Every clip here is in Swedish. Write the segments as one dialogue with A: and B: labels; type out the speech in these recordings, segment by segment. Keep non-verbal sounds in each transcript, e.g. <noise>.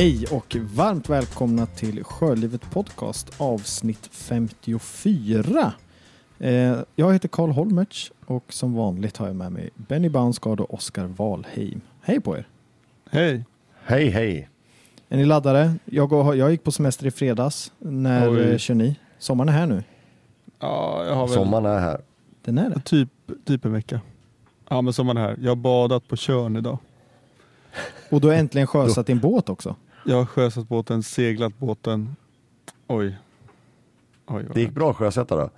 A: Hej och varmt välkomna till Sjölivet Podcast avsnitt 54. Eh, jag heter Karl Holmertz och som vanligt har jag med mig Benny Baunsgaard och Oskar Wahlheim. Hej på er!
B: Hej!
C: Hej hej!
A: Är ni laddade? Jag, går, jag gick på semester i fredags. När
B: Oj.
A: eh, kör ni? Sommaren är här nu.
B: Ja, jag har väl
C: Sommaren är här.
A: Den är det.
B: typ, typ en vecka. Ja, men sommaren är här. Jag har badat på Tjörn idag.
A: Och du har äntligen sjösatt din båt också.
B: Jag har sjösatt båten, seglat båten. Oj. Oj,
C: Det gick bra att sjösätta då?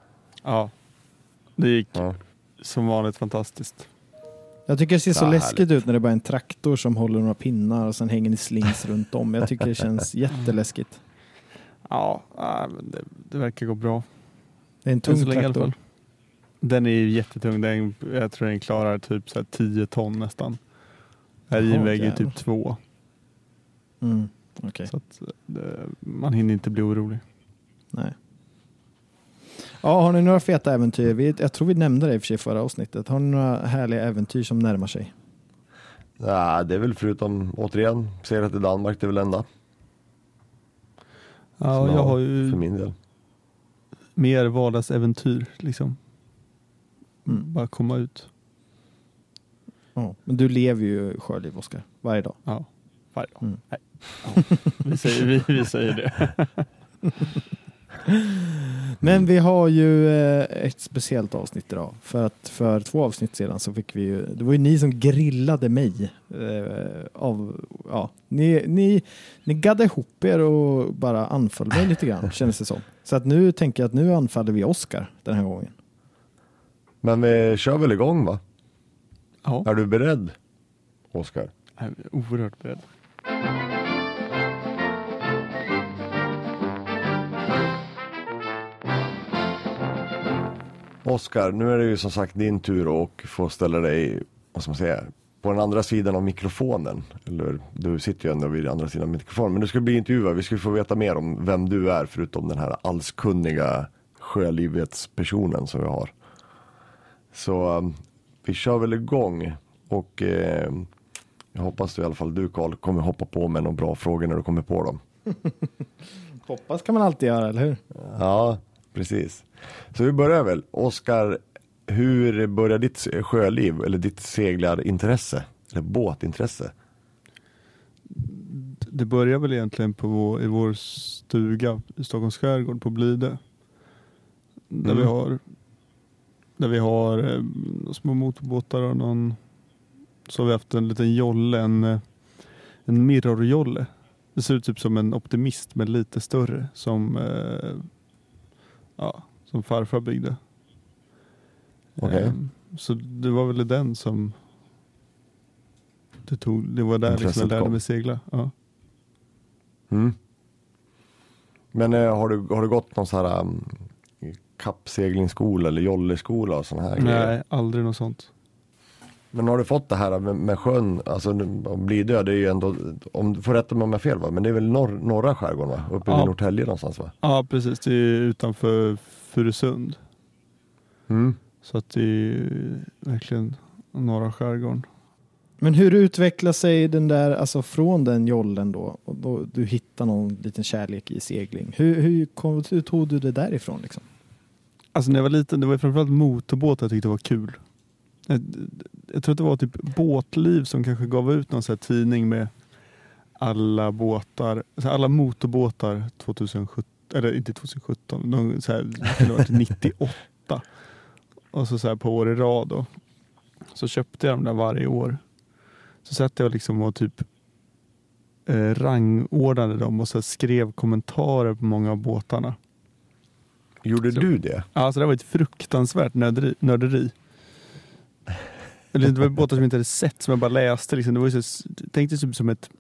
B: Ja. Det gick
C: Ja.
B: som vanligt fantastiskt.
A: Jag tycker det ser så
C: Ja,
A: läskigt ut när det bara är en traktor som håller några pinnar och sen hänger ni slings runt om. Jag tycker det känns <laughs> jätteläskigt.
B: Ja, det, det verkar gå bra.
A: Det är en tung
B: länge i alla
A: traktor.
B: fall. Den är ju jättetung. Den, jag tror den klarar typ så här 10 ton nästan. Här i väger typ två.
A: Mm, okej.
B: Så att, man hinner inte bli orolig.
A: Nej. Ja, har ni några feta äventyr? Vi, jag tror vi nämnde det i och för sig förra avsnittet. Har ni några härliga äventyr som närmar sig?
C: Ja, det är väl förutom, återigen, seglat till Danmark, det är väl enda.
B: Ja,
C: som
B: jag har
C: För
B: ju
C: min del.
B: mer vardagsäventyr liksom.
A: Mm.
B: Bara komma ut.
A: Ja, men du lever ju sjöliv, Oskar. Varje dag.
B: Ja, varje dag.
A: Mm.
B: Vi, säger, vi, vi säger det. <laughs>
A: Men vi har ju eh, ett speciellt avsnitt idag. För att för två avsnitt sedan så fick vi ju, det var ju ni som grillade mig. Eh, av, ja, ni, ni, ni gaddade ihop er och bara anföll mig lite grann, <laughs> kändes det som. Så att nu tänker jag att nu anfaller vi Oskar den här gången.
C: Men vi kör väl igång va?
B: Ja,
C: Är du beredd? Oskar?
B: jag är oerhört beredd.
C: Oskar, nu är det ju som sagt din tur att få ställa dig, vad ska man säga, på den andra sidan av mikrofonen. Eller du sitter ju ändå vid andra sidan av mikrofonen. Men du ska bli intervjuad, vi ska få veta mer om vem du är förutom den här allskunniga sjölivets-personen som vi har. Så um, vi kör väl igång och eh, jag hoppas i alla fall du Karl kommer hoppa på med några bra frågor när du kommer på dem. <laughs>
A: Hoppas kan man alltid göra, eller hur?
C: Ja, precis. Så vi börjar väl. Oskar, hur började ditt sjöliv eller ditt seglarintresse? Eller båtintresse?
B: Det börjar väl egentligen på vår, i vår stuga i Stockholms skärgård på Blidö. Där
C: Mm.
B: vi har, där vi har eh, små motorbåtar och någon, så har vi haft en liten jolle, en, eh, en mirrorjolle. Det ser ut typ som en optimist men lite större som, eh, ja, som farfar byggde.
C: Okej.
B: Eh, så det var väl den som det, tog, det var där liksom jag lärde
C: kom.
B: mig segla. Ja.
C: Mm. Men eh, har, du, har du gått någon sån här um, kappseglingsskola eller jolleskola och sådana här grejer?
B: Nej, aldrig något sånt.
C: Men har du fått det här med, med sjön, alltså Blidö, det är ju ändå, om du får rätta mig om jag har fel va, men det är väl norr, norra skärgården va? Uppe
B: Ja.
C: vid Norrtälje någonstans va?
B: Ja, precis. Det är utanför Furusund.
C: Mm.
B: Så att det är verkligen norra skärgården.
A: Men hur utvecklar sig den där, alltså från den jollen då, och då du hittar någon liten kärlek i segling. Hur, hur, kom, hur tog du det därifrån liksom?
B: Alltså när jag var liten, det var framförallt motorbåtar jag tyckte var kul. Jag, tror att det var typ Båtliv som kanske gav ut någon här tidning med alla båtar, alla motorbåtar 2017, eller inte 2017, någon så här, det kunde ha varit <laughs> 98. Och så, så här på år i rad då. Så köpte jag dem där varje år. Så satt jag liksom och typ eh, rangordnade dem och så skrev kommentarer på många av båtarna.
C: Gjorde
B: Så-
C: du det?
B: Alltså det var ett fruktansvärt nörderi. nörderi. Eller det var båtar som jag inte hade sett som jag bara läste. Liksom. Det var ju så, tänkte typ som ett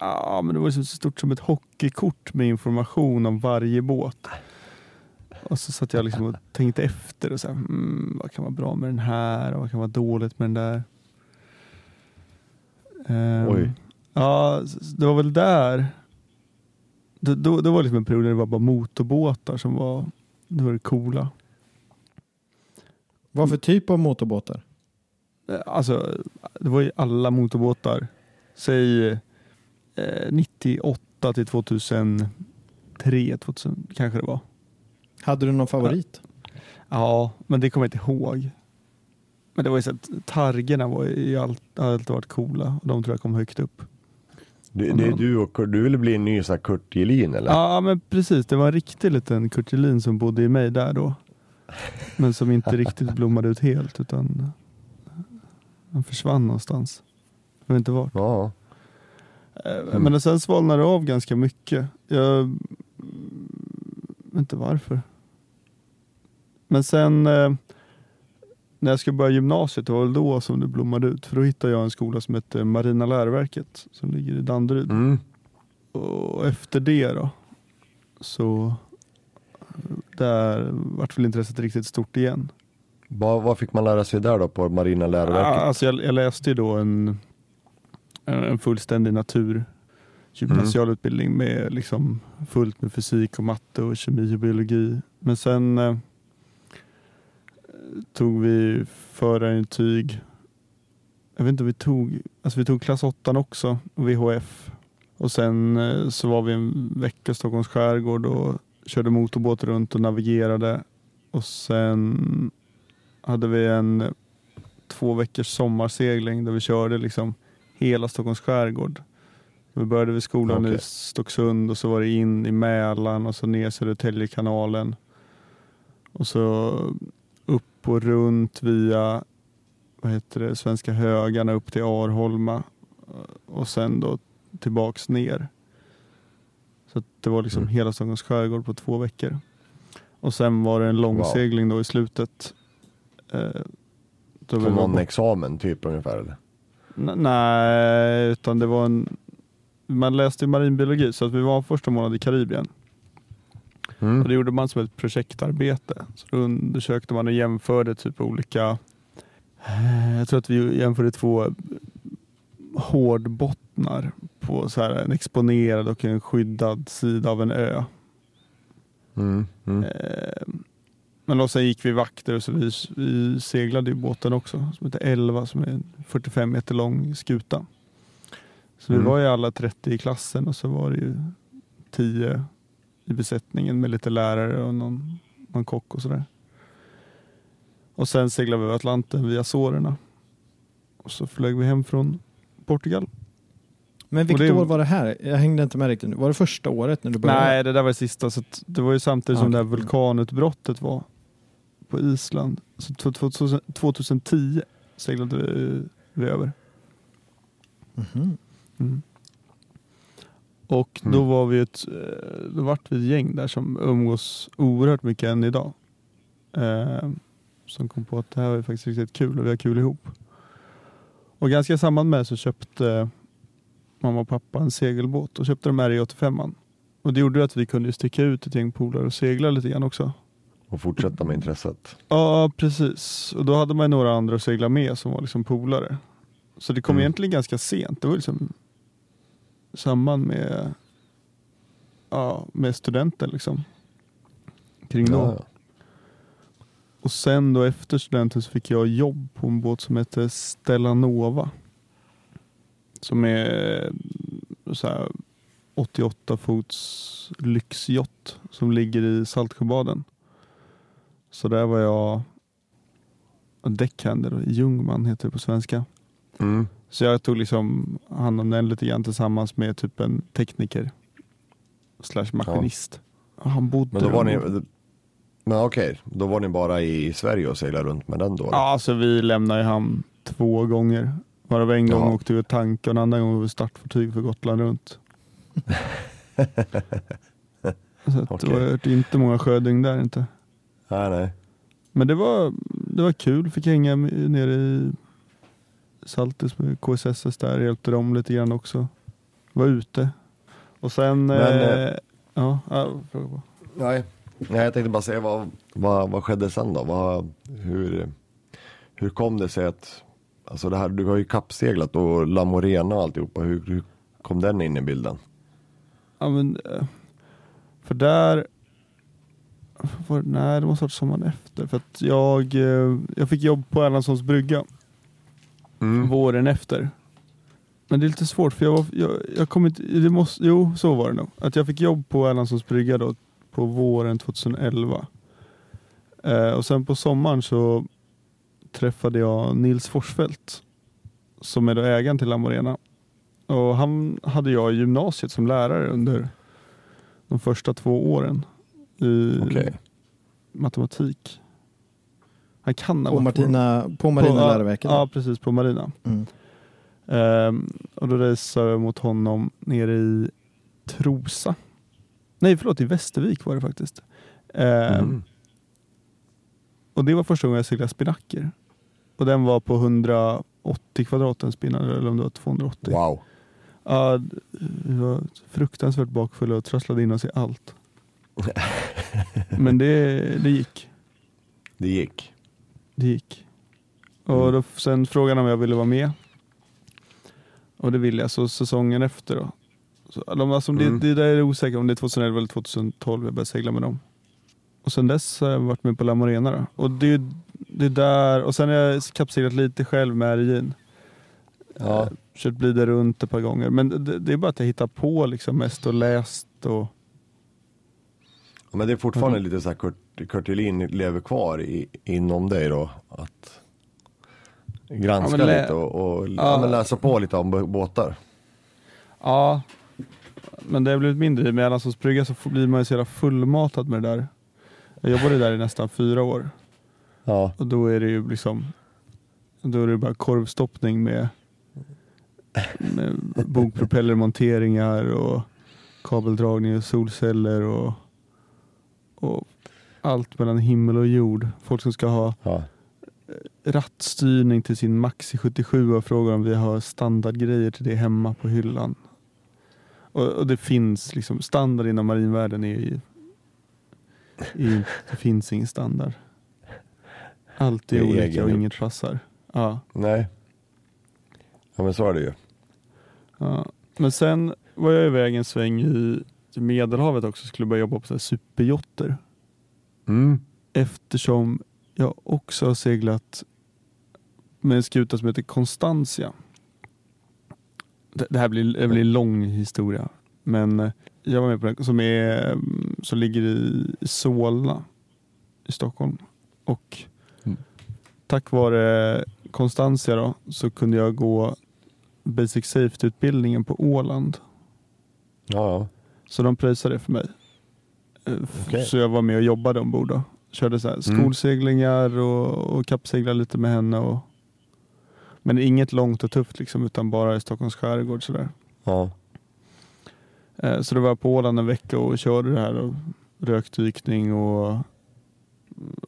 B: Ja, men det var så stort som ett hockeykort med information om varje båt. Och så satt jag liksom och tänkte efter och så här, mm, vad kan vara bra med den här och vad kan vara dåligt med den där. Ehm,
C: Oj.
B: Ja, det var väl där. Det, då, det var liksom en period när det var bara motorbåtar som var det, var det coola.
A: Vad för typ av motorbåtar?
B: Eh, Alltså, det var ju alla motorbåtar. Säg eh, 98 till 2003, 2000 kanske det var.
A: Hade du någon favorit?
B: Ja, men det kommer jag inte ihåg. Men det var ju så att targerna var ju allt, har alltid varit coola och de tror jag kom högt upp.
C: Du, det är du och Kurt, du ville bli en ny så här Kurt Gelin eller?
B: Ja men precis, det var en riktig liten Kurt Gelin som bodde i mig där då. Men som inte <laughs> riktigt blommade ut helt utan han försvann någonstans. Jag vet inte vart.
C: Ja.
B: Mm. Men sen svalnade det av ganska mycket. Jag vet inte varför. Men sen eh, när jag skulle börja gymnasiet, det var väl då som det blommade ut. För då hittade jag en skola som heter Marina läroverket som ligger i Danderyd.
C: Mm.
B: Och efter det då så där vart väl intresset riktigt stort igen.
C: Vad, vad fick man lära sig där då på Marina läroverket?
B: alltså jag, jag läste ju då en, en fullständig natur gymnasialutbildning med liksom fullt med fysik och matte och kemi och biologi. Men sen eh, tog vi förarintyg. Jag vet inte vi tog, alltså vi tog klass 8 också, VHF. Och sen eh, så var vi en vecka i Stockholms skärgård och körde motorbåt runt och navigerade. Och sen hade vi en två veckors sommarsegling där vi körde liksom hela Stockholms skärgård. Vi började vid skolan i
C: Okej.
B: Stocksund och så var det in i Mälaren och så ner Södertäljekanalen. Och så upp och runt via vad heter det, Svenska högarna upp till Arholma och sen då tillbaks ner. Så det var liksom
C: Mm.
B: hela Stockholms skärgård på två veckor. Och sen var det en långsegling då i slutet. Eh, var
C: någon
B: på-
C: examen typ ungefär eller?
B: N- Nej, utan det var en... Man läste marinbiologi så att vi var första månaden i Karibien.
C: Mm.
B: Och det gjorde man som ett projektarbete. Så då undersökte man och jämförde typ olika... eh, Jag tror att vi jämförde två hårdbottnar på så här en exponerad och en skyddad sida av en ö.
C: Mm. Mm.
B: Men då sen gick vi vakter och så vi, vi seglade ju båten också som heter 11 som är en 45 meter lång skuta. Så vi
C: Mm.
B: var ju alla 30 i klassen och så var det ju 10 i besättningen med lite lärare och någon, någon kock och sådär. Och sen seglade vi över Atlanten via Azorerna. Och så flög vi hem från Portugal.
A: Men vilket
B: det-
A: år var det här? Jag hängde inte med riktigt. Var det första året när du började?
B: Nej, det där var det sista. Så det var ju samtidigt
A: Ah,
B: som det här vulkanutbrottet var på Island. Så t- 2000 2010 seglade vi, vi över.
A: Mhm.
B: Mm. Och då
C: Mm.
B: var vi ett, eh, då vart vi ett gäng där som umgås oerhört mycket än idag. Eh, som kom på att det här var faktiskt riktigt kul och vi har kul ihop. Och ganska i samband med så köpte mamma och pappa en segelbåt och köpte de här i 85 Och det gjorde att vi kunde sticka ut ett gäng polare och segla lite grann också.
C: Och fortsätta med intresset.
B: Ja, precis. Och då hade man några andra att segla med som var liksom polare. Så det kom
C: Mm.
B: egentligen ganska sent. Det var liksom samman med, ja, med studenten liksom. Kring då.
C: Ja, ja.
B: Och sen då efter studenten så fick jag jobb på en båt som heter Stella Nova. Som är så här 88 fots lyxjott som ligger i Saltsjöbaden. Så där var jag däckhander i Ljungman heter det på svenska.
C: Mm.
B: Så jag tog liksom hand om den lite grann tillsammans med typ en tekniker slash maskinist. Och Han bodde
C: Men då var ni, men okej, då var ni bara i Sverige och seglade runt med den då?
B: Ja, alltså vi lämnade ju hamn två gånger. Varav en gång
C: Jaha.
B: åkte vi tanka och en annan gång var vi startfartyg för Gotland runt. <laughs> Så
C: Okej.
B: det var inte många sjödygn där inte.
C: Nej, nej.
B: Men det var, det var kul. Fick hänga nere i Saltis med KSSS där. Hjälpte dem lite grann också. Var ute. Och sen...
C: Men,
B: eh,
C: eh,
B: ja, ja, fråga bara.
C: nej. Nej, jag tänkte bara säga vad, vad, vad skedde sen då? Vad, hur, hur kom det sig att, alltså det här, du har ju kappseglat och La Morena och alltihopa, hur, hur kom den in i bilden?
B: Ja, men, eh, för där... Var, nej, det måste ha varit sommaren efter. För att jag, eh, jag fick jobb på Erlandssons brygga
C: Mm.
B: våren efter. Men det är lite svårt för jag, var, jag, jag kom inte, det måste, jo så var det nog. Att jag fick jobb på Erlandssons brygga då på våren 2011. Eh, och sen på sommaren så träffade jag Nils Forsfeldt som är då ägaren till Lamorena. Och han hade jag i gymnasiet som lärare under de första två åren i
C: Okej.
B: matematik. Han kan
A: På, Martina, på Marina
B: ja,
A: läroverket.
B: Ja, precis på Marina.
A: Mm.
B: Ehm, och då raceade jag mot honom nere i Trosa. Nej, förlåt, i Västervik var det faktiskt. Ehm,
C: Mm.
B: Och det var första gången jag seglade spinnaker. Och den var på 180 kvadrat en spinnare, eller om det var 280.
C: Wow.
B: Ja, vi var fruktansvärt bakfulla och trasslade in oss i allt. <laughs> Men det, det gick.
C: Det gick.
B: Det gick. Och då, sen frågade han om jag ville vara med. Och det ville jag. Så säsongen efter då. Så, de, alltså,
C: Mm.
B: det, det där är osäkert om det är 2011 eller 2012 jag började segla med dem. Och sen dess har jag varit med på La Morena då. Och det, det där, och sen har jag kappseglat lite själv med RJ'n.
C: Ja.
B: Eh, Försökt glida runt ett par gånger. Men det, det är bara att jag hittar på liksom mest och läst och
C: Men det är fortfarande
B: Mm.
C: lite så här Kurt, Kurt lever kvar i, inom dig då. Att granska
B: Ja,
C: lite och, och
B: Ja.
C: ja. läsa på lite om båtar.
B: Ja, men det har blivit mindre. Med Erlandssons brygga så blir man ju så jävla fullmatad med det där. Jag jobbade där i nästan fyra år
C: Ja.
B: och då är det ju liksom då är det bara korvstoppning med, med bogpropellermonteringar och kabeldragning och solceller och, och allt mellan himmel och jord. Folk som ska ha
C: ja.
B: rattstyrning till sin Maxi 77 och frågar om vi har standardgrejer till det hemma på hyllan. Och, och det finns liksom standard inom marinvärlden är ju är ju- det finns ingen standard. Allt är,
C: är
B: olika
C: egen-
B: och inget passar. Ja,
C: Nej. Ja men så är det ju.
B: ja. Men sen var jag iväg en sväng i i Medelhavet också skulle börja jobba på superjotter.
C: Mm.
B: eftersom jag också har seglat med en skuta som heter Constantia. Det, det här blir, det blir en lång historia, men eh, jag var med på den som, är, mm, som ligger i, Solna i Stockholm. Och
C: Mm.
B: tack vare Constantia då, så kunde jag gå Basic Safety-utbildningen på Åland.
C: Ja.
B: Så de pröjsade det för mig. Eh,
C: Okej.
B: Så jag var med och jobbade ombord. Då. Körde så här
C: Mm.
B: skolseglingar och, och kappseglade lite med henne. Och, men inget långt och tufft liksom, utan bara i Stockholms skärgård. Så, där.
C: ja.
B: Eh, så då var jag på Åland en vecka och körde det här. Och rökdykning och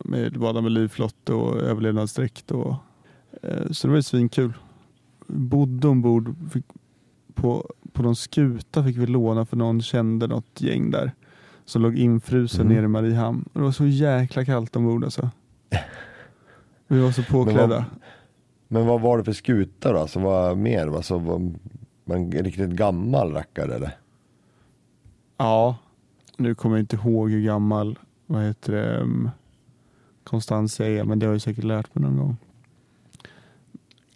B: med, bada med livflott och överlevnadsdräkt. Och, eh, så det var ju svinkul. Bodde ombord på, på någon skuta fick vi låna för någon kände något gäng där. Som låg infrusen
C: Mhm.
B: nere i Mariehamn. Och det var så jäkla kallt ombord alltså. Vi var så <laughs>
C: Men
B: påklädda.
C: vad- Men vad var det för skuta då? Alltså vad mer? Alltså, var man riktigt gammal rackare eller?
B: Ja, nu kommer jag inte ihåg hur gammal vad heter det, um, Constantia är, men det har jag säkert lärt mig någon gång.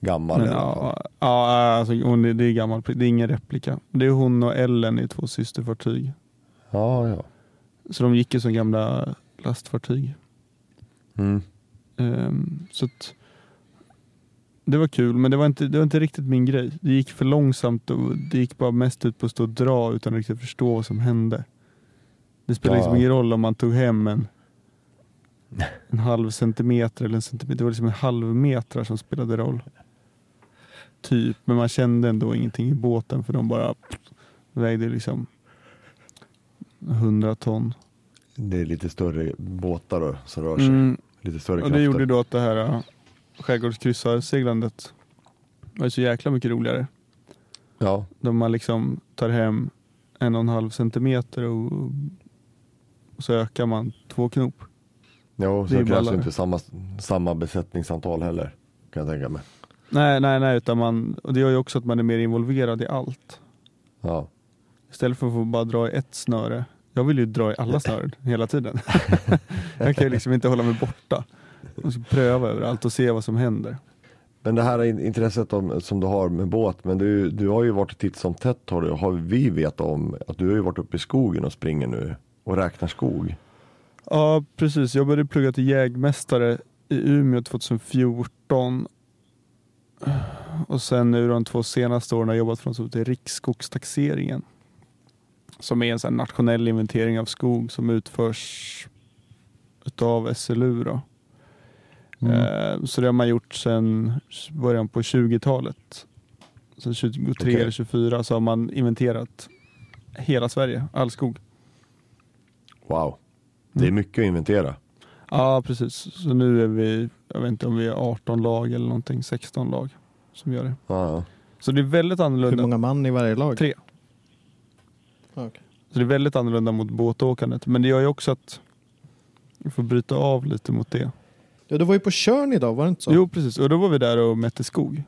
C: Gammal
B: Men, ja, ja, alltså, hon, det det är gammal, det är ingen replika. Det är hon och Ellen i två systerfartyg.
C: Ja, ja.
B: Så de gick ju som gamla lastfartyg.
C: Mm.
B: Ehm, så att, det var kul, men det var, inte, det var inte riktigt min grej. Det gick för långsamt och det gick bara mest ut på att stå och dra utan att riktigt förstå vad som hände. Det spelar
C: Ja,
B: liksom
C: ja.
B: ingen roll om man tog hem en, <laughs> en halv centimeter eller en centimeter. Det var liksom en halv meter som spelade roll. Typ, men man kände ändå ingenting i båten för de bara vägde liksom 100 ton.
C: Det är lite större båtar då som rör sig.
B: Mm,
C: Lite större
B: Och
C: krafter.
B: det gjorde då att det här äh, skärgårdskryssar-seglandet var så jäkla mycket roligare.
C: Ja,
B: Då man liksom tar hem en och en halv centimeter och, och så ökar man två knop. Det
C: så det krävs ju inte samma, samma besättningsantal heller. Kan jag tänka mig.
B: Nej, nej, nej, utan man, och det gör ju också att man är mer involverad i allt.
C: Ja,
B: Istället för att få bara dra i ett snöre. Jag vill ju dra i alla snören <laughs> hela tiden. <laughs> jag kan ju liksom inte hålla mig borta. Jag ska pröva överallt och se vad som händer.
C: Men det här in- intresset om, som du har med båt, men du, du har ju varit titt som tätt har, du, har vi vetat om att du har ju varit uppe i skogen och springer nu och räknar skog.
B: Ja, precis. Jag började plugga till jägmästare i Umeå 2014. Och sen nu de två senaste åren har jag jobbat för något som heter Riksskogstaxeringen. Som är en sån nationell inventering av skog som utförs utav SLU. Då. Eh, Så det har man gjort sedan början på 20-talet. Sen 23
C: Okej.
B: eller 24 så har man inventerat hela Sverige, all skog.
C: Wow, det är mycket att inventera.
B: Ja, precis. Så nu är vi, jag vet inte om vi är 18 lag eller någonting, 16 lag som gör det.
C: Ja, ja.
B: Så det är väldigt
A: Hur
B: annorlunda.
A: många man i varje lag?
B: Tre.
A: Ah, okej.
B: Så det är väldigt annorlunda mot båtåkandet. Men det gör ju också att vi får bryta av lite mot det.
A: Ja, du var ju på Tjörn idag, var det inte så?
B: Jo, precis. Och då var vi där och mätte skog.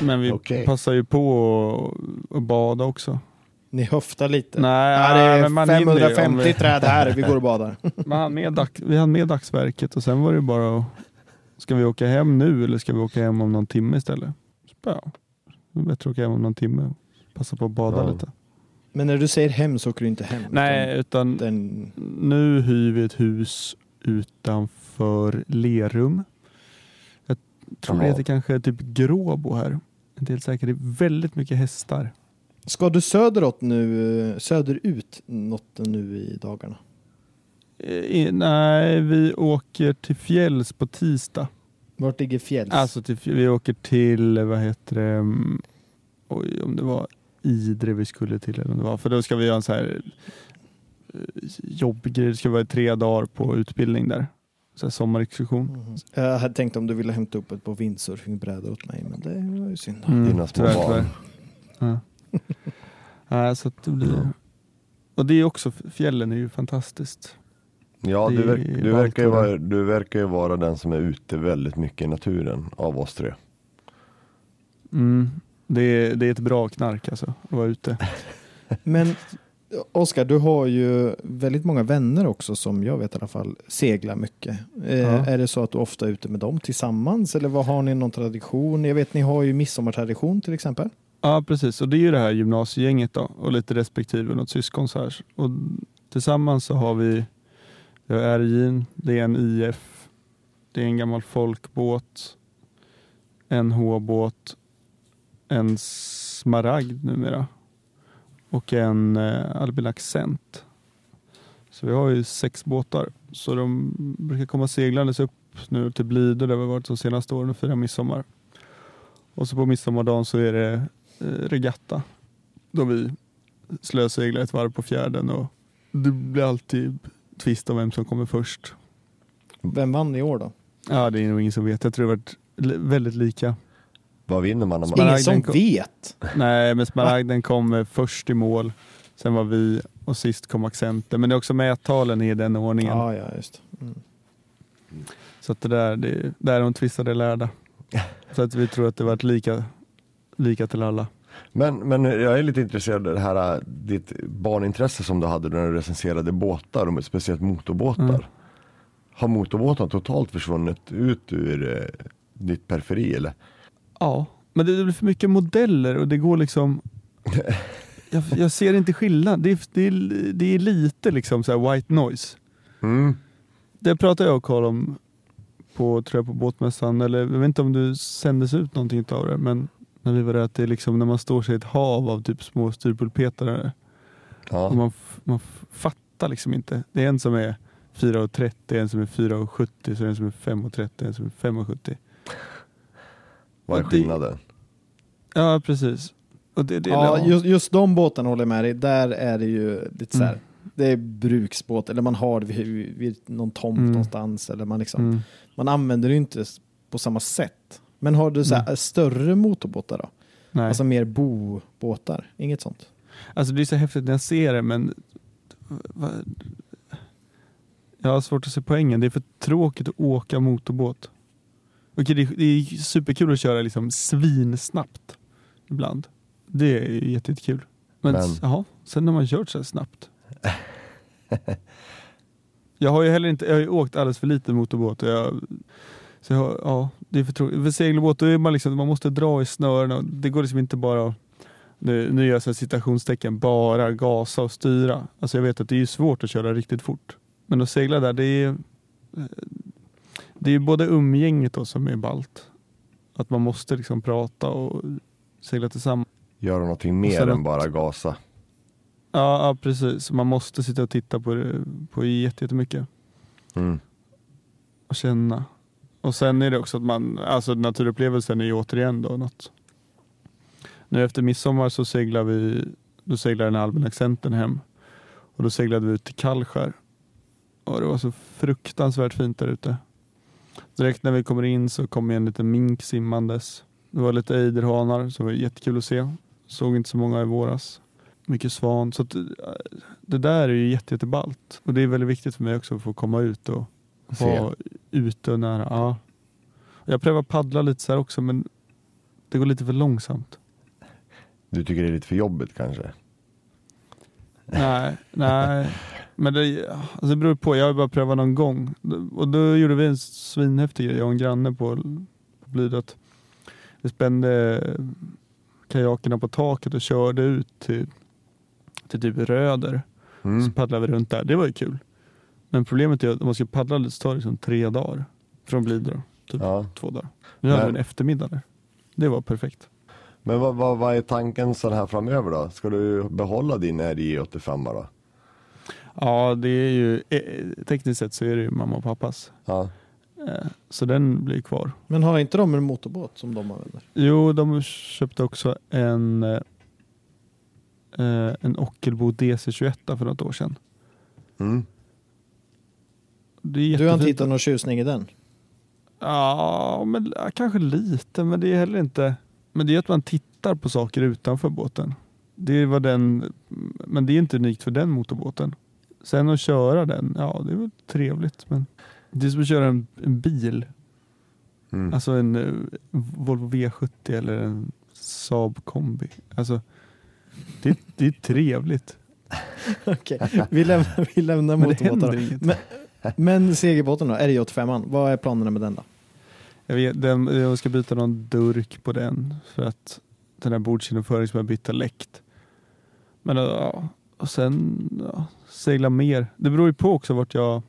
B: Men vi <laughs>
C: Okej.
B: passar ju på att bada också.
A: Ni höftar lite.
B: Nej,
A: ja, det är
B: men man hinner ju om
A: 550
B: vi-
A: träd här, vi går och badar. <laughs>
B: Man hann med dag, vi hann med dagsverket och sen var det bara att, Ska vi åka hem nu eller ska vi åka hem om någon timme istället? Ja, det är bättre att åka hem om någon timme och passa på att bada
C: Ja.
B: lite.
A: Men när du säger hem så åker du inte hem.
B: Nej, utan
A: utan Den,
B: nu hyr vi ett hus utanför Lerum. Jag tror det
C: Jaha.
B: heter kanske typ Gråbo här. Inte helt säker. Det är väldigt mycket hästar.
A: Ska du söderåt nu, söderut något nu i dagarna?
B: Eh, i- nej, vi åker till fjälls på tisdag.
A: Vart ligger fjälls?
B: Alltså till, vi åker till, vad heter det, mm, oj om det var Idre vi skulle till eller om det var, för då ska vi göra en så här eh, jobbgrej, det ska vara tre dagar på utbildning där. Så här sommarexkursion.
A: Mhm. Jag hade tänkt om du ville hämta upp ett på windsurfingbräda åt mig, men det var ju synd.
C: Dina små
B: tyvärr,
C: barn.
B: tyvärr. Ja. <laughs> Nej, så att det blir... Och det är också, fjällen är ju fantastiskt.
C: Ja, du, verk, du, verkar vara, du verkar ju vara den som är ute väldigt mycket i naturen av oss tre.
B: Mm. Det, är, det är ett bra knark alltså, att vara ute. <laughs>
A: Men Oskar, du har ju väldigt många vänner också som jag vet i alla fall seglar mycket. Eh,
B: Ja.
A: Är det så att du ofta är ute med dem tillsammans eller vad har ni någon tradition? Jag vet ni har ju midsommartradition till exempel.
B: Ja, precis. Och det är ju det här gymnasiegänget då och lite respektive något syskon så här. Och tillsammans så har vi, vi har RJ'n, det är en IF, det är en gammal folkbåt, en H-båt, en Smaragd numera och en eh, Albin Accent. Så vi har ju sex båtar. Så de brukar komma seglandes upp nu till Blidö där vi varit de senaste åren och fira midsommar. Och så på midsommardagen så är det regatta. Då vi slöseglar ett varv på fjärden och det blir alltid tvist om vem som kommer först.
A: Vem vann i år då?
B: Ja, det är nog ingen som vet. Jag tror det varit väldigt lika.
C: Vad vinner man när man...
A: Ingen som
B: kom-
A: vet.
B: Nej, men Smaragden kom eh, först i mål. Sen var vi och sist kom Accenten. Men det är också mättalen i den ordningen.
A: Ja, ja, just. Mm.
B: Så att det där, det, där är de tvistade lärda. <laughs> Så att vi tror att det varit lika, lika till alla.
C: Men, men jag är lite intresserad av det här, äh, ditt barnintresse som du hade när du recenserade båtar, och speciellt motorbåtar.
B: Mm.
C: Har motorbåtarna totalt försvunnit ut ur eh, ditt periferi eller?
B: Ja, men det det blir för mycket modeller och det går liksom... <laughs> Jag, jag ser inte skillnad. Det är, det är, det är lite liksom så här white noise.
C: Mm.
B: Det pratade jag och Karl om på, tror jag, på båtmässan, eller jag vet inte om du sändes ut någonting av det, men när vi var där, att det är liksom när man står sig i ett hav av typ små styrpulpetare och
C: Ja.
B: man, man fattar liksom inte. Det är en som är 4,30, en som är 4,70, så är en som är 5,30, en som är 5,70.
C: Vad är skillnaden?
B: Ja, precis. Och det, det,
A: Ja, just, just de båtarna håller jag med dig. Där är det ju lite så här.
B: Mm.
A: Det är bruksbåt eller man har det vid, vid någon tomt
B: Mm.
A: någonstans eller man liksom
B: Mm.
A: man använder det ju inte på samma sätt. Men har du så här,
B: Mm.
A: större motorbåtar då?
B: Nej.
A: Alltså mer bobåtar? Inget sånt?
B: Alltså det är så häftigt när jag ser det men jag har svårt att se poängen. Det är för tråkigt att åka motorbåt. Okej, det, är- det är superkul att köra liksom svinsnabbt ibland. Det är jättekul. Men,
C: Men-
B: Jaha, sen när man kört så här snabbt. jag har ju heller inte, jag har ju åkt alldeles för lite motorbåt och jag Så jag, ja, det är för tråkigt. För segelbåt då är man liksom, man måste dra i snören och det går liksom inte bara att nu, nu gör jag citationstecken, bara gasa och styra. Alltså jag vet att det är svårt att köra riktigt fort. Men att segla där, det är det är både umgänget då som är ballt. Att man måste liksom prata och segla tillsammans.
C: Göra någonting mer än bara gasa.
B: Ja, ja precis. Man måste sitta och titta på det på jätte- jättemycket
C: Mm.
B: och känna. Och sen är det också att man, alltså naturupplevelsen är ju återigen då något. Nu efter midsommar så seglar vi, då seglar den allmänna accenten hem. Och då seglade vi ut till Kallskär. Och det var så fruktansvärt fint där ute. Direkt när vi kommer in så kommer en liten mink simmandes. Det var lite ejderhanar som var jättekul att se. Såg inte så många i våras. Mycket svan. Så att, eh, det där är ju jätte, jätteballt. Och det är väldigt viktigt för mig också att få komma ut och
C: Se.
B: Ute och nära. Ja. Jag prövar paddla lite så här också men det går lite för långsamt.
C: Du tycker det är lite för jobbigt kanske?
B: nej, nej. Men det, alltså det beror på. Jag har bara prövat någon gång. Och då gjorde vi en svinhäftig grej, jag och en granne på, på Blidött. Vi spände kajakerna på taket och körde ut till, till typ Röder. Så
C: Mm.
B: paddlade vi runt där. Det var ju kul. Men problemet är att om man ska paddla lite så tar det liksom tre dagar. Från Blidö. Typ
C: Ja.
B: två dagar. Nu hade vi en eftermiddag där. Det var perfekt.
C: Men vad, vad, vad är tanken så här framöver då? Ska du behålla din RJ85 då?
B: Ja, det är ju eh, tekniskt sett så är det ju mamma och pappas.
C: Ja.
B: Eh, Så den blir kvar.
A: Men har inte de en motorbåt som de använder?
B: Jo, de köpte också en, eh, en Ockelbo DC21 för något år sedan.
C: Mm.
B: Det är
A: Du har inte hittat någon tjusning i den?
B: Ja, men, ja, kanske lite, men det är heller inte. Men det är att man tittar på saker utanför båten. Det var den, men det är inte unikt för den motorbåten. Sen att köra den, ja det är väl trevligt. Men det är som att köra en, en bil.
C: Mm.
B: Alltså en eh, Volvo V70 eller en Saab kombi. Alltså, det, det är trevligt. <laughs>
A: Okej, vi lämnar, vi lämnar
B: Men det händer
A: motorbåtar.
B: inget.
A: Men, <laughs> men segerbåten då, RJ85, vad är planerna med den då?
B: Jag, vet, den, jag ska byta någon durk på den för att den här bordsgenomföringen som jag bytte har läckt. Men ja, och sen ja, segla mer. Det beror ju på också vart jag,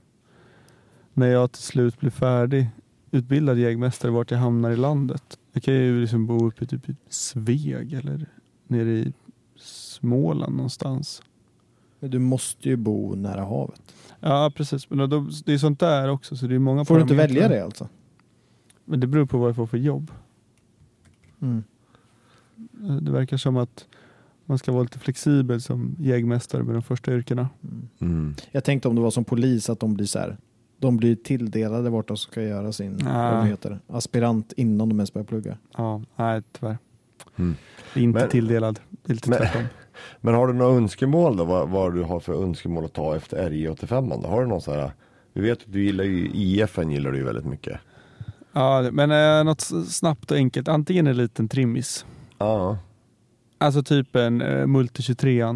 B: när jag till slut blir färdig utbildad jägmästare, vart jag hamnar i landet. Jag kan ju liksom bo uppe typ i typ Sveg eller nere i Småland någonstans.
A: Men Du måste ju bo nära havet.
B: Ja precis, men då, det är sånt där också så det är många
A: Får du inte välja det alltså?
B: Men det beror på vad jag får för jobb.
A: Mm.
B: Det verkar som att man ska vara lite flexibel som jägmästare med de första yrkena.
A: Mm.
C: Mm.
A: Jag tänkte om det var som polis att de blir så här. De blir tilldelade vart de ska göra sin det heter, aspirant innan de ens börjar plugga.
B: Ja, nej tyvärr.
C: Mm.
B: Inte
C: Men-
B: tilldelad. Det är lite
C: Men-
B: tvärtom.
C: Men har du några önskemål då? Vad, vad du har för önskemål att ta efter RJ85 då? Har du någon sån här? Vi vet att du gillar ju IFN gillar du ju väldigt mycket.
B: Ja, men eh, något snabbt och enkelt. Antingen en liten trimmis.
C: Ja.
B: Alltså typ en eh, Multi 23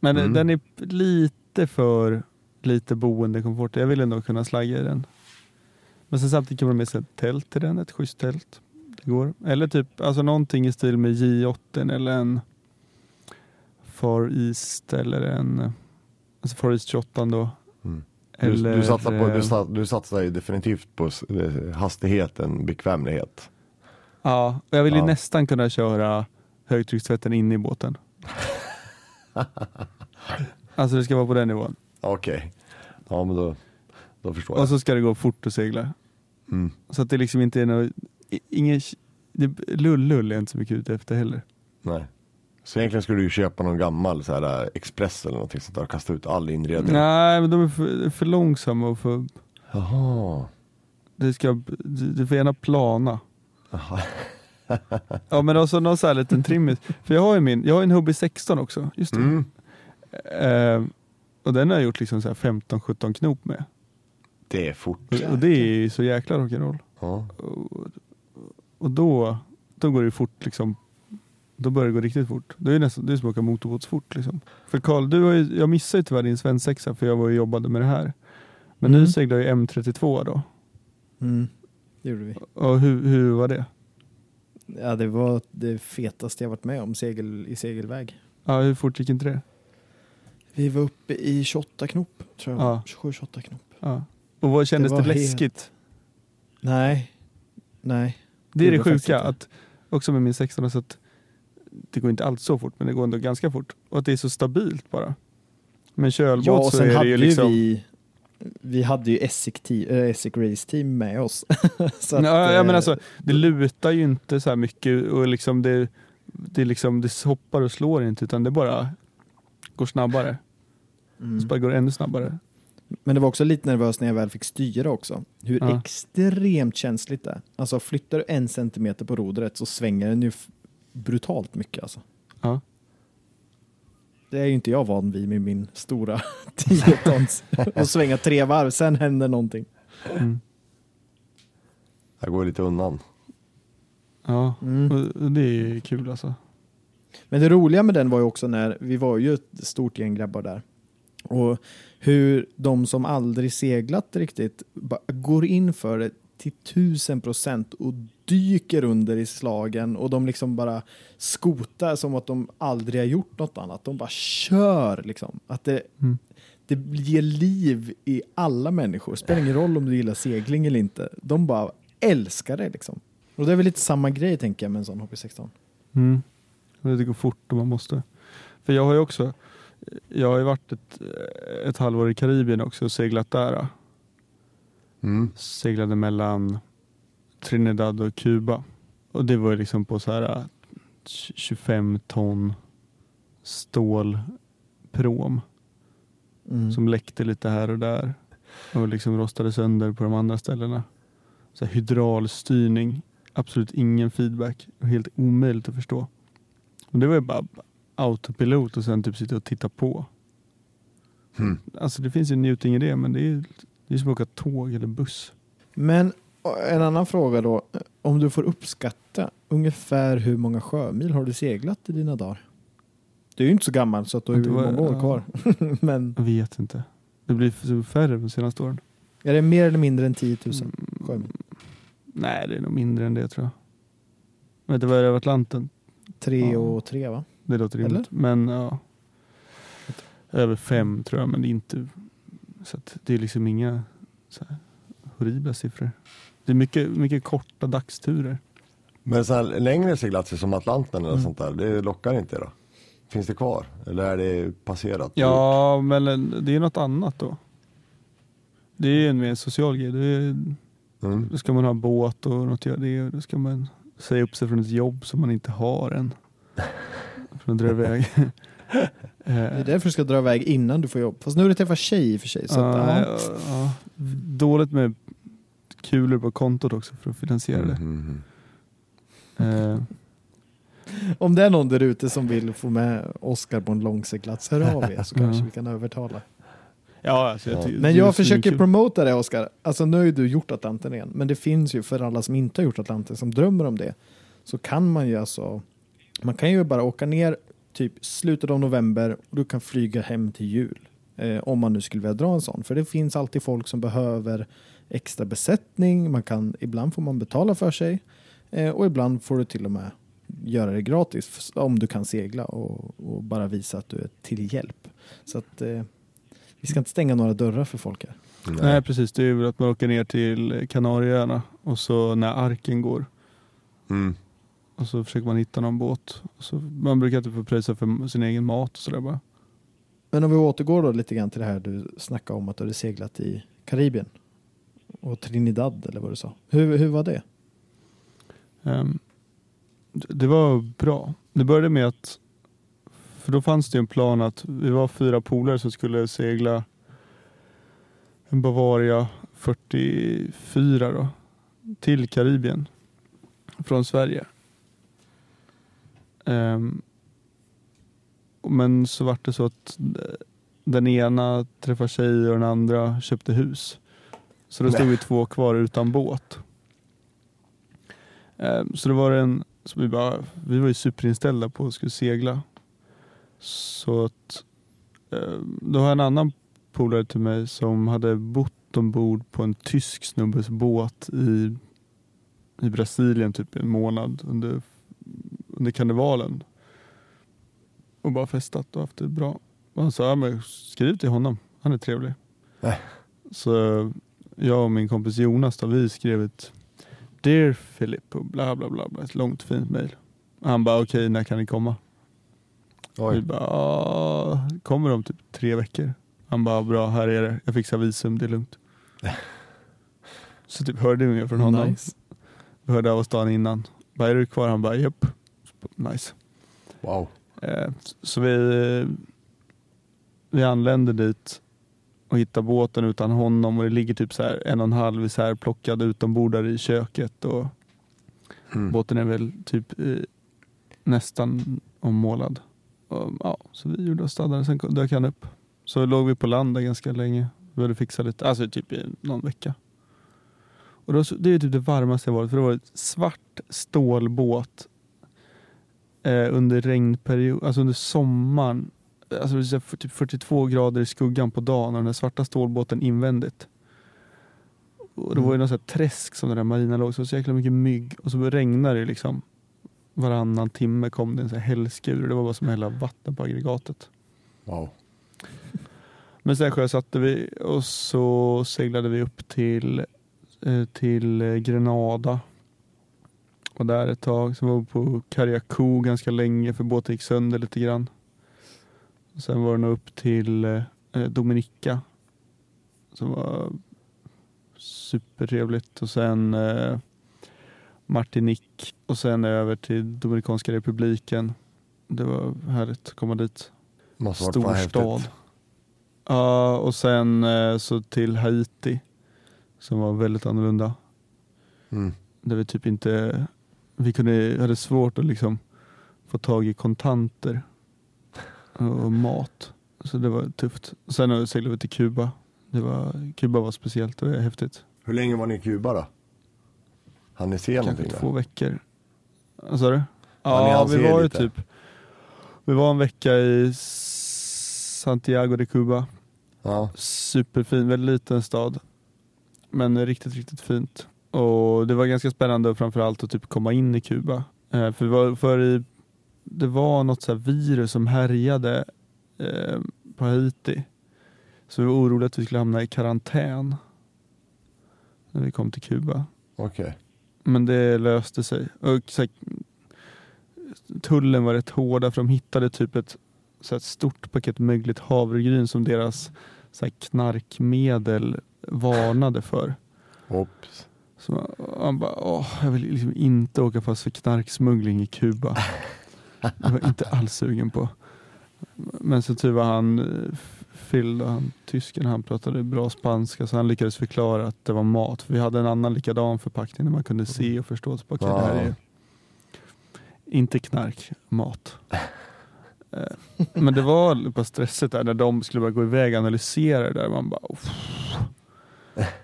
B: Men eh,
C: Mm.
B: den är lite för lite boendekomfort. Jag vill ändå kunna slagga i den. Men sen samtidigt kan man ha med sig ett tält till den, ett schysst tält. Det går. Eller typ alltså någonting i stil med J8 eller en Far East eller en alltså Far East 28 då.
C: Mm. Du,
B: Eller,
C: du, satsar på,
B: eh,
C: du, sat, du satsar ju definitivt på eh, hastigheten, bekvämlighet.
B: Ja, och jag vill ju
C: Ja.
B: nästan kunna köra högtryckstvätten in i båten. <laughs> alltså det ska vara på den nivån.
C: Okej. Ja men då, då förstår jag.
B: Och så ska det gå fort att segla.
C: Mm.
B: Så att det liksom inte är något, ingen, lull-lull är inte så mycket ute efter heller.
C: Nej. Så egentligen skulle du ju köpa någon gammal så här, eh, Express eller någonting sånt där och kasta ut all inredning.
B: Nej, men de är för, för långsamma och för,
C: Jaha.
B: det ska, du får gärna plana.
C: Jaha.
B: Ja men också någon sån här liten trimmis. För jag har ju min, jag har en Hubby 16 också, just det.
C: Mm.
B: Eh, och den har jag gjort liksom så här 15-17 knop med.
C: Det är fort.
B: Och, och det är ju så jäkla rock'n'roll.
C: Ja.
B: Och, och då, då går det fort liksom. Då börjar det gå riktigt fort. Det är nästan det är som att åka motorbåtsfort. Liksom. För Karl, du har ju, jag missade ju tyvärr din svensexa för jag var och jobbade med det här. Men
A: Mm.
B: nu seglar jag ju M32 då.
A: Mm. det gjorde vi.
B: Och hur, hur var det?
A: Ja, det var det fetaste jag varit med om segel, i segelväg.
B: Ja, hur fort gick inte det?
A: Vi var uppe i 28 knop, tror jag.
B: Ja.
A: 27-28 knop.
B: Ja. Och vad kändes
A: Det
B: det, läskigt?
A: Nej, nej.
B: Det är
A: det
B: det sjuka, att också med min 16 så att det går inte alls så fort, men det går ändå ganska fort. Och att det är så stabilt bara. Med kölbåt
A: Ja, och
B: så är det ju liksom...
A: vi, vi hade ju äh, Essig Race Team med oss. <laughs> så att,
B: ja, ja, men
A: eh,
B: alltså, det lutar ju inte så här mycket och liksom det, det, liksom, det hoppar och slår inte utan det bara går snabbare.
A: mm.
B: Så bara går ännu snabbare.
A: Men det var också lite nervöst när jag väl fick styra också. Hur
B: Ja.
A: extremt känsligt det är. Alltså flyttar du en centimeter på rodret så svänger den ju brutalt mycket alltså.
B: Ja.
A: Det är ju inte jag van vid med min stora <laughs> 10 tons. Och svänga tre varv, sen händer någonting.
B: Mm.
C: Jag går lite undan.
B: Ja,
A: Mm.
B: det är kul alltså.
A: Men det roliga med den var ju också när vi var ju ett stort gäng grabbar där. Och hur de som aldrig seglat riktigt går in för det till tusen procent och dyker under i slagen och de liksom bara skotar som att de aldrig har gjort något annat. De bara kör liksom. Att det,
B: Mm.
A: det ger liv i alla människor. Spelar ingen roll om du gillar segling eller inte. De bara älskar det liksom. Och det är väl lite samma grej tänker jag med en sån HP16.
B: Mm. Det går fort och man måste. För jag har ju också, jag har ju varit ett, ett halvår i Karibien också och seglat där.
C: Mm.
B: Seglade mellan Trinidad och Kuba. Och det var ju liksom på så här äh, 25 ton stålprom
A: Mm.
B: som läckte lite här och där och liksom rostade sönder på de andra ställena. Så här hydraulstyrning, absolut ingen feedback, helt omöjligt att förstå. Och det var ju bara autopilot och sen typ sitta och titta på.
C: Mm.
B: Alltså det finns ju njutning i det men det är det är som att åka tåg eller buss.
A: Men en annan fråga då. Om du får uppskatta ungefär hur många sjömil har du seglat i dina dagar? Du är ju inte så gammal så att du har ju många år
B: ja.
A: kvar. <laughs> Men
B: Jag vet inte. Det blir färre de senaste åren.
A: är det mer eller mindre än 10 000
B: Mm,
A: sjömil?
B: Nej det är nog mindre än det tror jag. Vet du vad är det över Atlanten?
A: Tre
B: Ja.
A: och tre va?
B: Det låter
A: Eller?
B: rimligt. Men ja. Över fem tror jag, men det är inte... Så det är liksom inga så här, horribla siffror. Det är mycket, mycket korta dagsturer.
C: Men så här längre seglatser som Atlanten eller
A: Mm.
C: sånt där, det lockar inte då? Finns det kvar? Eller är det passerat?
B: Ja, men det är något annat då. Det är en mer social grej. Det är,
C: Mm.
B: då ska man ha båt och något göra det. Då ska man säga upp sig från ett jobb som man inte har än. <laughs> För att dra iväg.
A: Det är därför du ska dra iväg innan du får jobb. Fast nu har du träffat tjej i och för sig. Så att,
B: ja,
A: ja.
B: Dåligt med kulor på kontot också för att finansiera det.
C: Mhm.
B: Eh,
A: Om det är någon där ute som vill få med Oskar på en långseglats, hör av er så <laughs> kanske
B: Ja.
A: vi kan övertala.
B: ja, alltså, jag
A: Men jag försöker promota det Oskar. Alltså nu har ju du gjort Atlanten igen. Men det finns ju för alla som inte har gjort Atlanten som drömmer om det. Så kan man ju alltså. Man kan ju bara åka ner typ slutet av november och du kan flyga hem till jul. Eh, om man nu skulle vilja dra en sån. För det finns alltid folk som behöver extra besättning. Man kan, ibland får man betala för sig. Eh, och ibland får du till och med göra det gratis om du kan segla och, och bara visa att du är till hjälp. Så att eh, vi ska inte stänga några dörrar för folk här.
B: Nej precis, det är väl att man åker ner till Kanarieöarna och så när arken går
C: Mm.
B: Och så försöker man hitta någon båt. Så, man brukar inte få pröjsa för sin egen mat och sådär bara.
A: Men om vi återgår då lite grann till det här du snackade om att du hade seglat i Karibien och Trinidad eller vad du sa. Hur, hur var det?
B: D- det var bra. Det började med att, för då fanns det en plan att vi var fyra polare som skulle segla en Bavaria 44 då, till Karibien från Sverige. Ehm, men så var det så att d- den ena träffade tjej och den andra köpte hus. Så då stod vi två kvar utan båt. Ehm, Så det var en, så vi, bara, vi var ju superinställda på att skulle segla. Så att ehm, då har jag en annan polare till mig som hade bott ombord på en tysk snubbes båt i i Brasilien typ en månad under, under karnevalen. Och bara festat och haft det bra. Och han sa, ja, men skriv till honom, han är trevlig.
C: Äh.
B: Så jag och min kompis Jonas då, vi skrev ett Dear Philip och bla bla bla, bla ett långt fint mail. Han bara okej, när kan ni komma? Vi
C: Oj.
B: bara, "Ah, kommer om typ tre veckor. Han bara, bra här är det. Jag fixar visum, det är lugnt. <laughs> Så typ hörde vi mer från honom.
A: Nice.
B: Vi hörde av oss dagen innan. Bara, är du kvar? Han bara, japp. Nice.
C: Wow.
B: Eh, så vi, vi anlände dit och hittade båten utan honom och det ligger typ så här en och en halv isär plockad utombordare i köket och
C: Mm.
B: båten är väl typ eh, nästan ommålad. Och, ja, så vi gjorde oss stadare, sen dök han upp. Så låg vi på land där ganska länge. Vi hade fixat lite, alltså typ i någon vecka. Och då, det är typ det varmaste jag varit, för det var ett svart stålbåt eh, under regnperiod, alltså under sommaren. Alltså typ 42 grader i skuggan på dagen och den där svarta stålbåten invändigt. Och det var ju något så här träsk som den där marina låg, så, så jäkla mycket mygg. Och så regnade det liksom. Varannan timme kom det en så här hällskur och det var bara som att hälla vatten på aggregatet.
C: Wow.
B: Men sen sjösatte vi och så seglade vi upp till, eh, till Grenada. Och där ett tag. Sen var vi på Carriacou ganska länge för båten gick sönder lite grann. Och sen var det nog upp till eh, Dominica. Som var supertrevligt. Och sen eh, Martinique. Och sen över till Dominikanska republiken. Det var härligt att komma dit.
C: Måste varit
B: Stor stad. Ja, och sen eh, så till Haiti. Som var väldigt annorlunda.
C: Mm.
B: Där vi typ inte, vi kunde, hade svårt att liksom få tag i kontanter och mat. Så det var tufft. Sen seglade vi till Kuba. Det var, Kuba var speciellt, det var häftigt.
C: Hur länge var ni i Kuba då? Han ni se
B: Kanske
C: någonting
B: två
C: där?
B: veckor. Vad sa du?
C: Ja,
B: vi var ju typ, vi var en vecka i Santiago de Cuba.
C: Ja.
B: Superfin, väldigt liten stad. Men riktigt, riktigt fint. Och det var ganska spännande framförallt att typ komma in i Kuba. Eh, för, det var- för i, det var något så här virus som härjade eh, på Haiti. Så vi var oroliga att vi skulle hamna i karantän när vi kom till Kuba.
C: Okej.
B: Men det löste sig. Och så här, tullen var rätt hårda för de hittade typ ett, så ett stort paket mögligt havregryn som deras så knarkmedel varnade för.
C: Oops.
B: Så man bara, åh, jag vill liksom inte åka fast för knarksmuggling i Kuba. Jag var inte alls sugen på. Men så tur var han eh, Phil, då, han, tysken, han pratade bra spanska så han lyckades förklara att det var mat. För vi hade en annan likadan förpackning där man kunde se och förstå. Så bara, okej, det här är inte knark, mat. Eh, Men det var bara stressigt där när de skulle börja gå iväg och analysera det där. Man bara.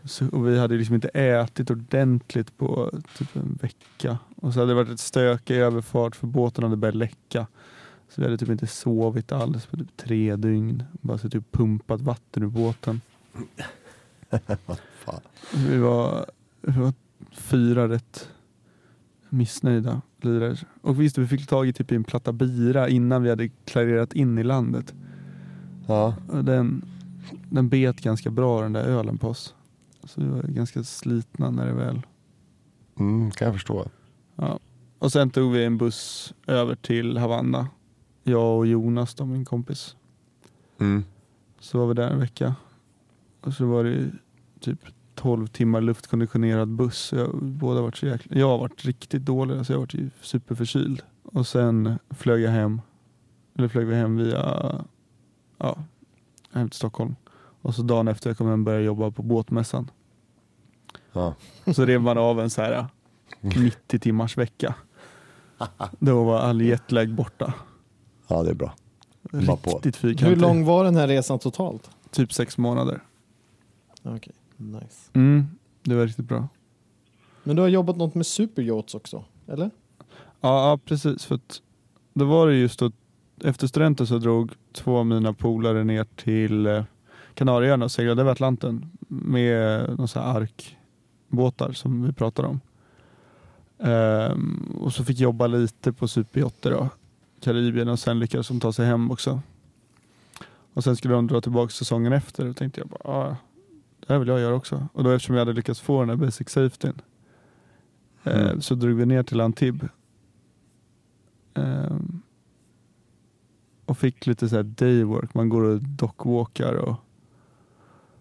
B: Så, och vi hade liksom inte ätit ordentligt på typ en vecka. Och så hade det varit ett stök i överfart för båten hade börjat läcka. Så vi hade typ inte sovit alls på typ tre dygn. Bara så typ pumpat vatten ur båten. <laughs> Vi var, vi var fyra rätt missnöjda lirare. Och visst, vi fick tag i typ en platta bira innan vi hade klarerat in i landet.
C: Ja.
B: Och den, den bet ganska bra den där ölen på oss. Så vi var ganska slitna när det väl...
C: Mm, kan jag förstå.
B: Ja. Och sen tog vi en buss över till Havanna. Jag och Jonas, då, min kompis.
C: Mm.
B: Så var vi där en vecka. Och så var det typ 12 timmar luftkonditionerad buss. Jag, båda varit så jäkla, jag har varit riktigt dålig, alltså jag har varit superförkyld. Och sen flög jag hem. Eller flög vi hem via ja, hem till Stockholm. Och så dagen efter jag kom hem började jag jobba på båtmässan.
C: Ja.
B: Så rev man av en så här 90 timmars vecka. Då var all jetlag borta.
C: ja, det är bra. Bara på.
B: Riktigt fyrkantig.
A: Hur lång var den här resan totalt?
B: Typ sex månader.
A: Okej, nice.
B: Mm, det var riktigt bra.
A: Men du har jobbat något med superyachts också, eller?
B: Ja, ja precis. För att då var det just att efter studenten så drog två av mina polare ner till eh, Kanarieöarna och seglade över Atlanten med några så här arkbåtar som vi pratade om. Ehm, och så fick jobba lite på superyachter då, Karibien och sen lyckades de ta sig hem också. Och sen skulle de dra tillbaka säsongen efter och tänkte jag bara, ah, det här vill jag göra också. Och då eftersom jag hade lyckats få den här basic safetyn eh,
C: Mm.
B: så drog vi ner till Antibes. Ehm, och fick lite så här daywork. Man går och dockwalkar och,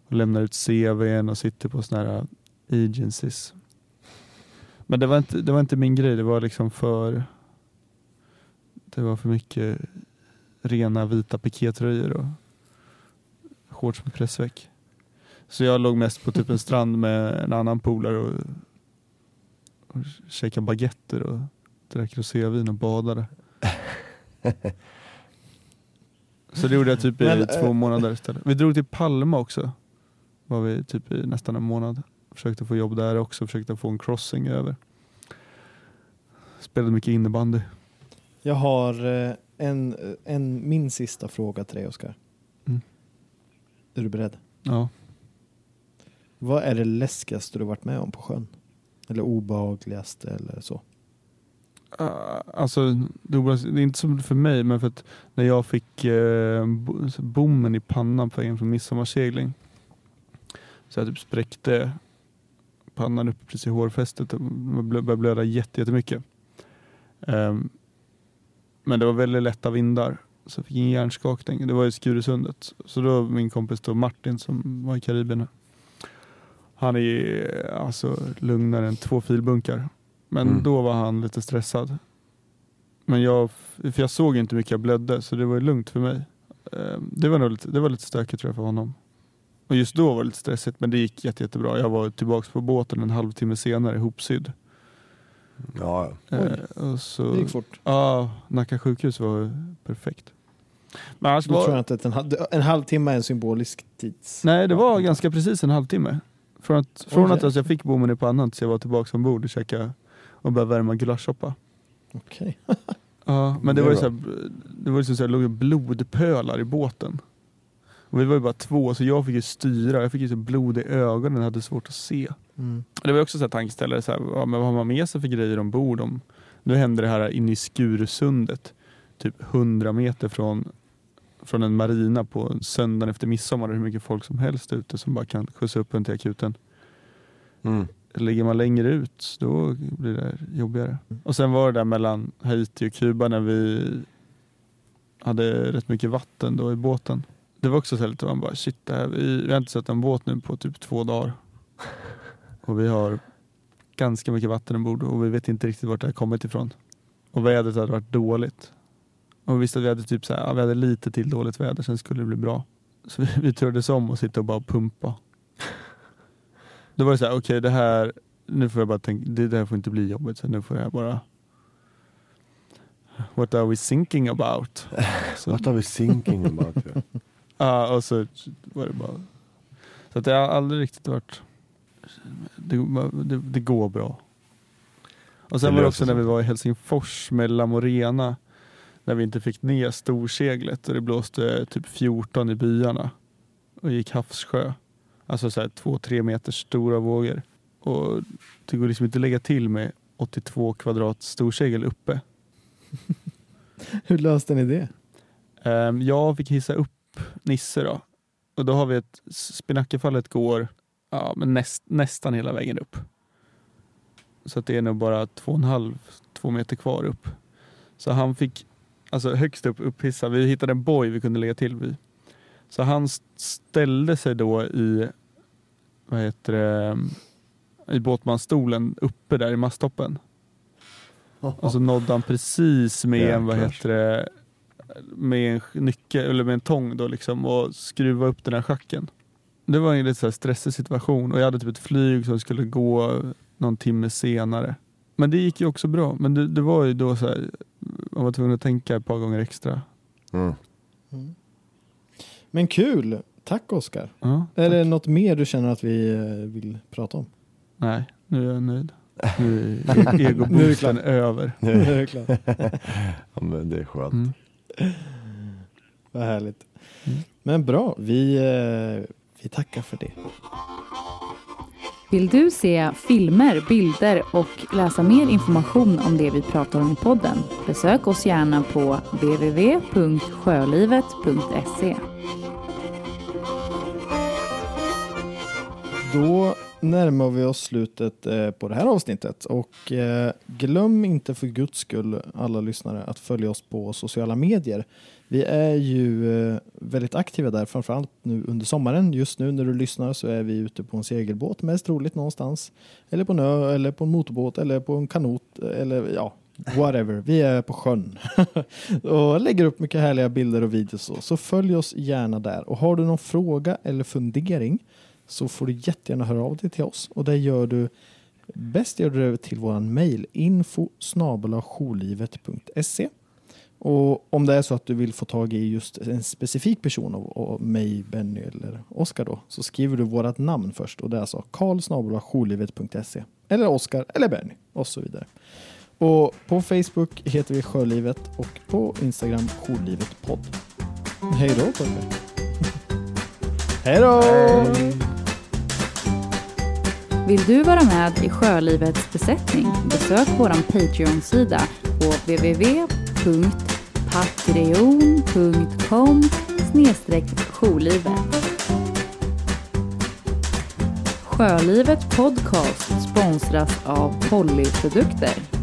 B: och lämnar ut CVn och sitter på såna här agencies. Men det var, inte, det var inte min grej. Det var liksom för det var för mycket rena vita pikétröjor och shorts med pressväck. Så jag låg mest på typ en strand med en annan polare och, och käkade baguetter och drack rosévin och badade. <laughs> Så det gjorde jag typ i
A: Men,
B: två
A: eh,
B: månader istället. Vi drog till Palma också. Var vi typ i nästan en månad. Försökte få jobb där också, försökte få en crossing över. Spelade mycket innebandy.
A: Jag har eh, en, en, min sista fråga till dig Oskar.
B: Mm.
A: Är du beredd?
B: Ja.
A: Vad är det läskigaste du varit med om på sjön? Eller obehagligaste eller så?
B: Uh, alltså, det är inte som för mig, men för att när jag fick uh, bommen i pannan på vägen från midsommarsegling. Så jag typ spräckte pannan upp precis i hårfästet och började blöda jätte- jättemycket. Um, men det var väldigt lätta vindar. Så jag fick ingen hjärnskakning. Det var i Skuresundet. Så då min kompis då Martin som var i Karibien. Han är alltså lugnare än två filbunkar. Men
C: Mm.
B: då var han lite stressad. Men jag, för jag såg inte mycket jag blödde så det var lugnt för mig. Eh, Det var, nog lite, det var lite stökigt tror jag för honom. Och just då var det lite stressigt men det gick jätte, jättebra. Jag var tillbaka på båten en halvtimme senare ihopsydd.
C: Ja.
B: Eh, Och så,
A: Det gick fort.
B: Ja, Nacka sjukhus var perfekt. Men annars
A: Då tror
B: var,
A: jag inte att en, halv- en halvtimme är en symbolisk tids...
B: nej, det var ganska precis en halvtimme. Från att, från att
A: jäklar.
B: alltså, jag fick bommen i pannan tills jag var tillbaka ombord och käkade och började värma gulaschsoppa.
A: Okej.
B: Ja, men det, var ju så här, det var ju så här, det låg blodpölar i båten. Och vi var ju bara två så jag fick ju styra, jag fick ju så blod i ögonen och hade svårt att se.
A: Mm.
B: Det var också så här tankeställare, så här, ja, men vad har man med sig för grejer ombord? Om, nu hände det här inne i Skurusundet, typ 100 meter från, från en marina på söndagen efter midsommar. Hur mycket folk som helst ute som bara kan skjutsa upp en till akuten.
C: Mm.
B: Ligger man längre ut då blir det jobbigare. Och sen var det där mellan Haiti och Kuba när vi hade rätt mycket vatten då i båten. Det var också så här lite man bara shit, det här, vi, vi har inte sett en båt nu på typ två dagar. <laughs> Och vi har ganska mycket vatten ombord och vi vet inte riktigt vart det har kommit ifrån. Och vädret hade varit dåligt. Och vi visste att vi hade typ så här, ja, vi hade lite till dåligt väder, sen skulle det bli bra. Så vi, vi turades om och sitta och bara pumpa. Då var det så här, okej det här, nu får jag bara tänka, det där får inte bli jobbigt, så nu får jag bara What are we thinking about? Så, <laughs>
C: What are we thinking about? <laughs> Ja.
B: och så var det bara Så att det har aldrig riktigt varit Det, det, det går bra. Och sen
C: Det
B: var det också när vi var i Helsingfors med Lamorena när vi inte fick ner storseglet och det blåste typ 14 i byarna och gick havssjö. Alltså så här två, tre meters stora vågor. Och det går liksom inte att lägga till med 82 kvadrat storsegel uppe. <laughs>
A: Hur löste ni det?
B: Um, jag fick hissa upp Nisse då. Och då har vi ett, Spinackefallet går ja, men näst, nästan hela vägen upp. Så att det är nog bara två och en halv, två meter kvar upp. Så han fick, alltså högst upp upphissad, vi hittade en boj vi kunde lägga till vid. Så han st- ställde sig då i, vad heter det, i båtmansstolen uppe där i masttoppen. Och så nådde han precis med en, vad heter det, med en nyckel eller med en tång då liksom och skruva upp den här schacken. Det var en lite så här stressig situation och jag hade typ ett flyg som skulle gå någon timme senare. Men det gick ju också bra. Men det, det var ju då så här, man var tvungen att tänka ett par gånger extra.
C: Mm.
A: Mm. Men kul! Tack Oskar.
B: Ja,
A: Är det något mer du känner att vi eh, vill prata om?
B: Nej, nu är jag nöjd. Nu är <laughs>
A: Nu är det
B: egoboosten över.
A: Det är klart. <laughs>
C: Ja, men det är skönt.
B: Mm. <laughs>
A: Vad härligt.
B: Mm.
A: Men bra, vi, eh, vi tackar för det.
D: Vill du se filmer, bilder och läsa mer information om det vi pratar om i podden? Besök oss gärna på www.sjölivet.se.
A: Då närmar vi oss slutet eh, på det här avsnittet och eh, glöm inte för guds skull alla lyssnare att följa oss på sociala medier. Vi är ju eh, väldigt aktiva där, framförallt nu under sommaren. Just nu när du lyssnar så är vi ute på en segelbåt, mest troligt någonstans. Eller på en ö, eller på en motorbåt, eller på en kanot, eller ja, whatever. Vi är på sjön <laughs> och lägger upp mycket härliga bilder och videos. Så följ oss gärna där. Och har du någon fråga eller fundering så får du jättegärna höra av dig till oss. Och det gör du bäst gör du det till våran mail info och om det är så att du vill få tag i just en specifik person av, av mig, Benny eller Oskar då, så skriver du vårt namn först och det är alltså karlsnabelajourlivet.se eller Oskar eller Benny och så vidare. Och på Facebook heter vi Sjölivet och på Instagram Jourlivet podd. Hej då Torkel. <laughs> Hej då!
D: Vill du vara med i Sjölivets besättning? Besök vår Patreon-sida på www.patreon.com jourlivet. Sjölivet Podcast sponsras av Pollyprodukter.